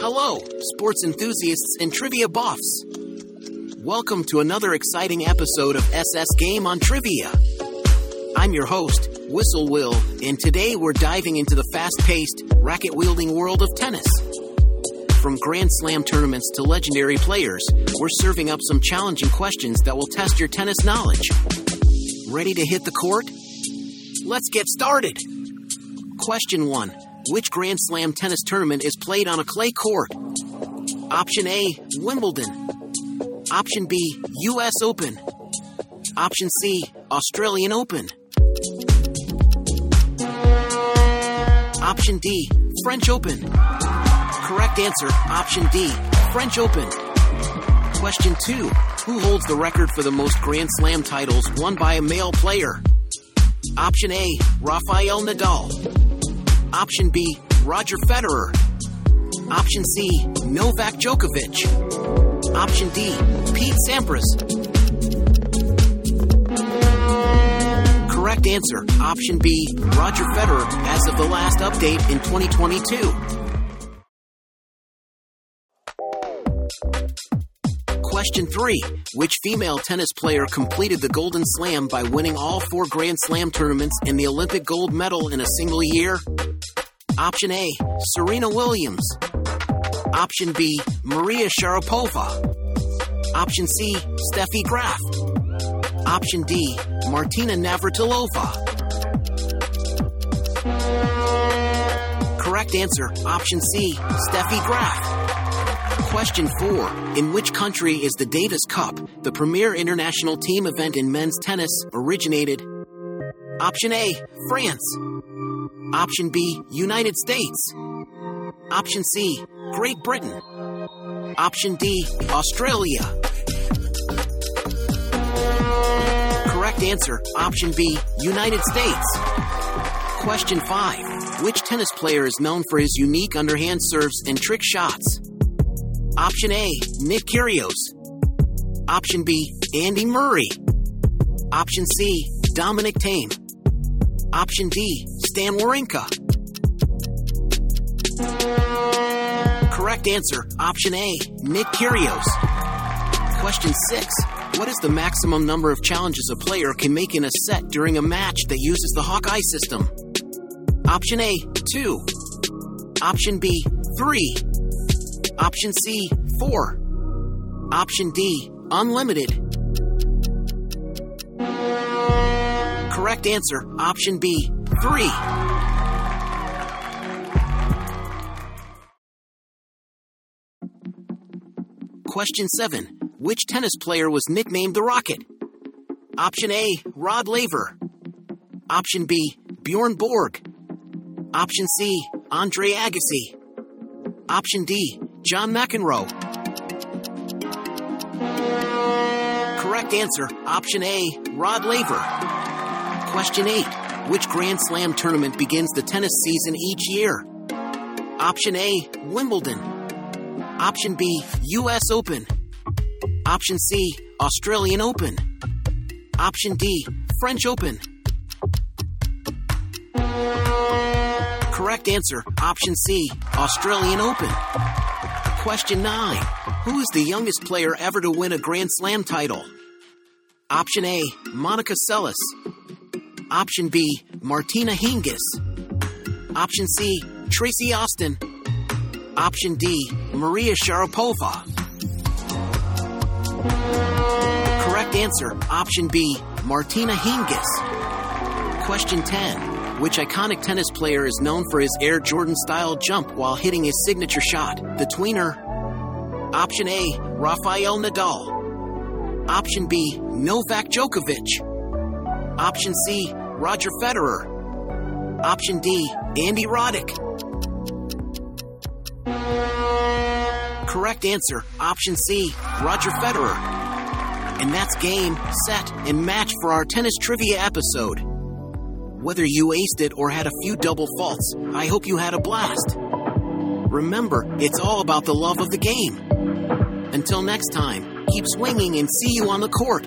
Hello, sports enthusiasts and trivia buffs. Welcome to another exciting episode of SS Game on Trivia. I'm your host, Whistle Will, and today we're diving into the fast paced, racket wielding world of tennis. From Grand Slam tournaments to legendary players, we're serving up some challenging questions that will test your tennis knowledge. Ready to hit the court? Let's get started. Question 1 Which Grand Slam tennis tournament is played on a clay court? Option A Wimbledon. Option B US Open. Option C Australian Open. Option D French Open. Correct answer option D French Open. Question 2 Who holds the record for the most Grand Slam titles won by a male player? Option A Rafael Nadal. Option B, Roger Federer. Option C, Novak Djokovic. Option D, Pete Sampras. Correct answer, option B, Roger Federer, as of the last update in 2022. Question 3. Which female tennis player completed the Golden Slam by winning all four Grand Slam tournaments and the Olympic gold medal in a single year? Option A. Serena Williams. Option B. Maria Sharapova. Option C. Steffi Graf. Option D. Martina Navratilova. Correct answer, option C. Steffi Graf. Question 4. In which country is the Davis Cup, the premier international team event in men's tennis, originated? Option A. France. Option B. United States. Option C. Great Britain. Option D. Australia. Correct answer, option B. United States. Question 5. Which tennis player is known for his unique underhand serves and trick shots? Option A, Nick Kyrgios. Option B, Andy Murray. Option C, Dominic Thiem. Option D, Stan Wawrinka. Correct answer, option A, Nick Kyrgios. Question 6. What is the maximum number of challenges a player can make in a set during a match that uses the Hawkeye system? Option A, 2. Option B, 3. Option C, 4. Option D, unlimited. Correct answer, option B, 3. Question 7. Which tennis player was nicknamed the Rocket? Option A, Rod Laver. Option B, Bjorn Borg. Option C, Andre Agassi. Option D, John McEnroe. Correct answer, option A, Rod Laver. Question 8. Which Grand Slam tournament begins the tennis season each year? Option A, Wimbledon. Option B, US Open. Option C, Australian Open. Option D, French Open. Correct answer, option C, Australian Open. Question 9. Who is the youngest player ever to win a Grand Slam title? Option A, Monica Seles. Option B, Martina Hingis. Option C, Tracy Austin. Option D, Maria Sharapova. Correct answer, option B, Martina Hingis. Question 10. Which iconic tennis player is known for his Air Jordan style jump while hitting his signature shot, the tweener? Option A, Rafael Nadal. Option B, Novak Djokovic. Option C, Roger Federer. Option D, Andy Roddick. Correct answer, option C, Roger Federer. And that's game, set, and match for our tennis trivia episode. Whether you aced it or had a few double faults, I hope you had a blast. Remember, it's all about the love of the game. Until next time, keep swinging and see you on the court.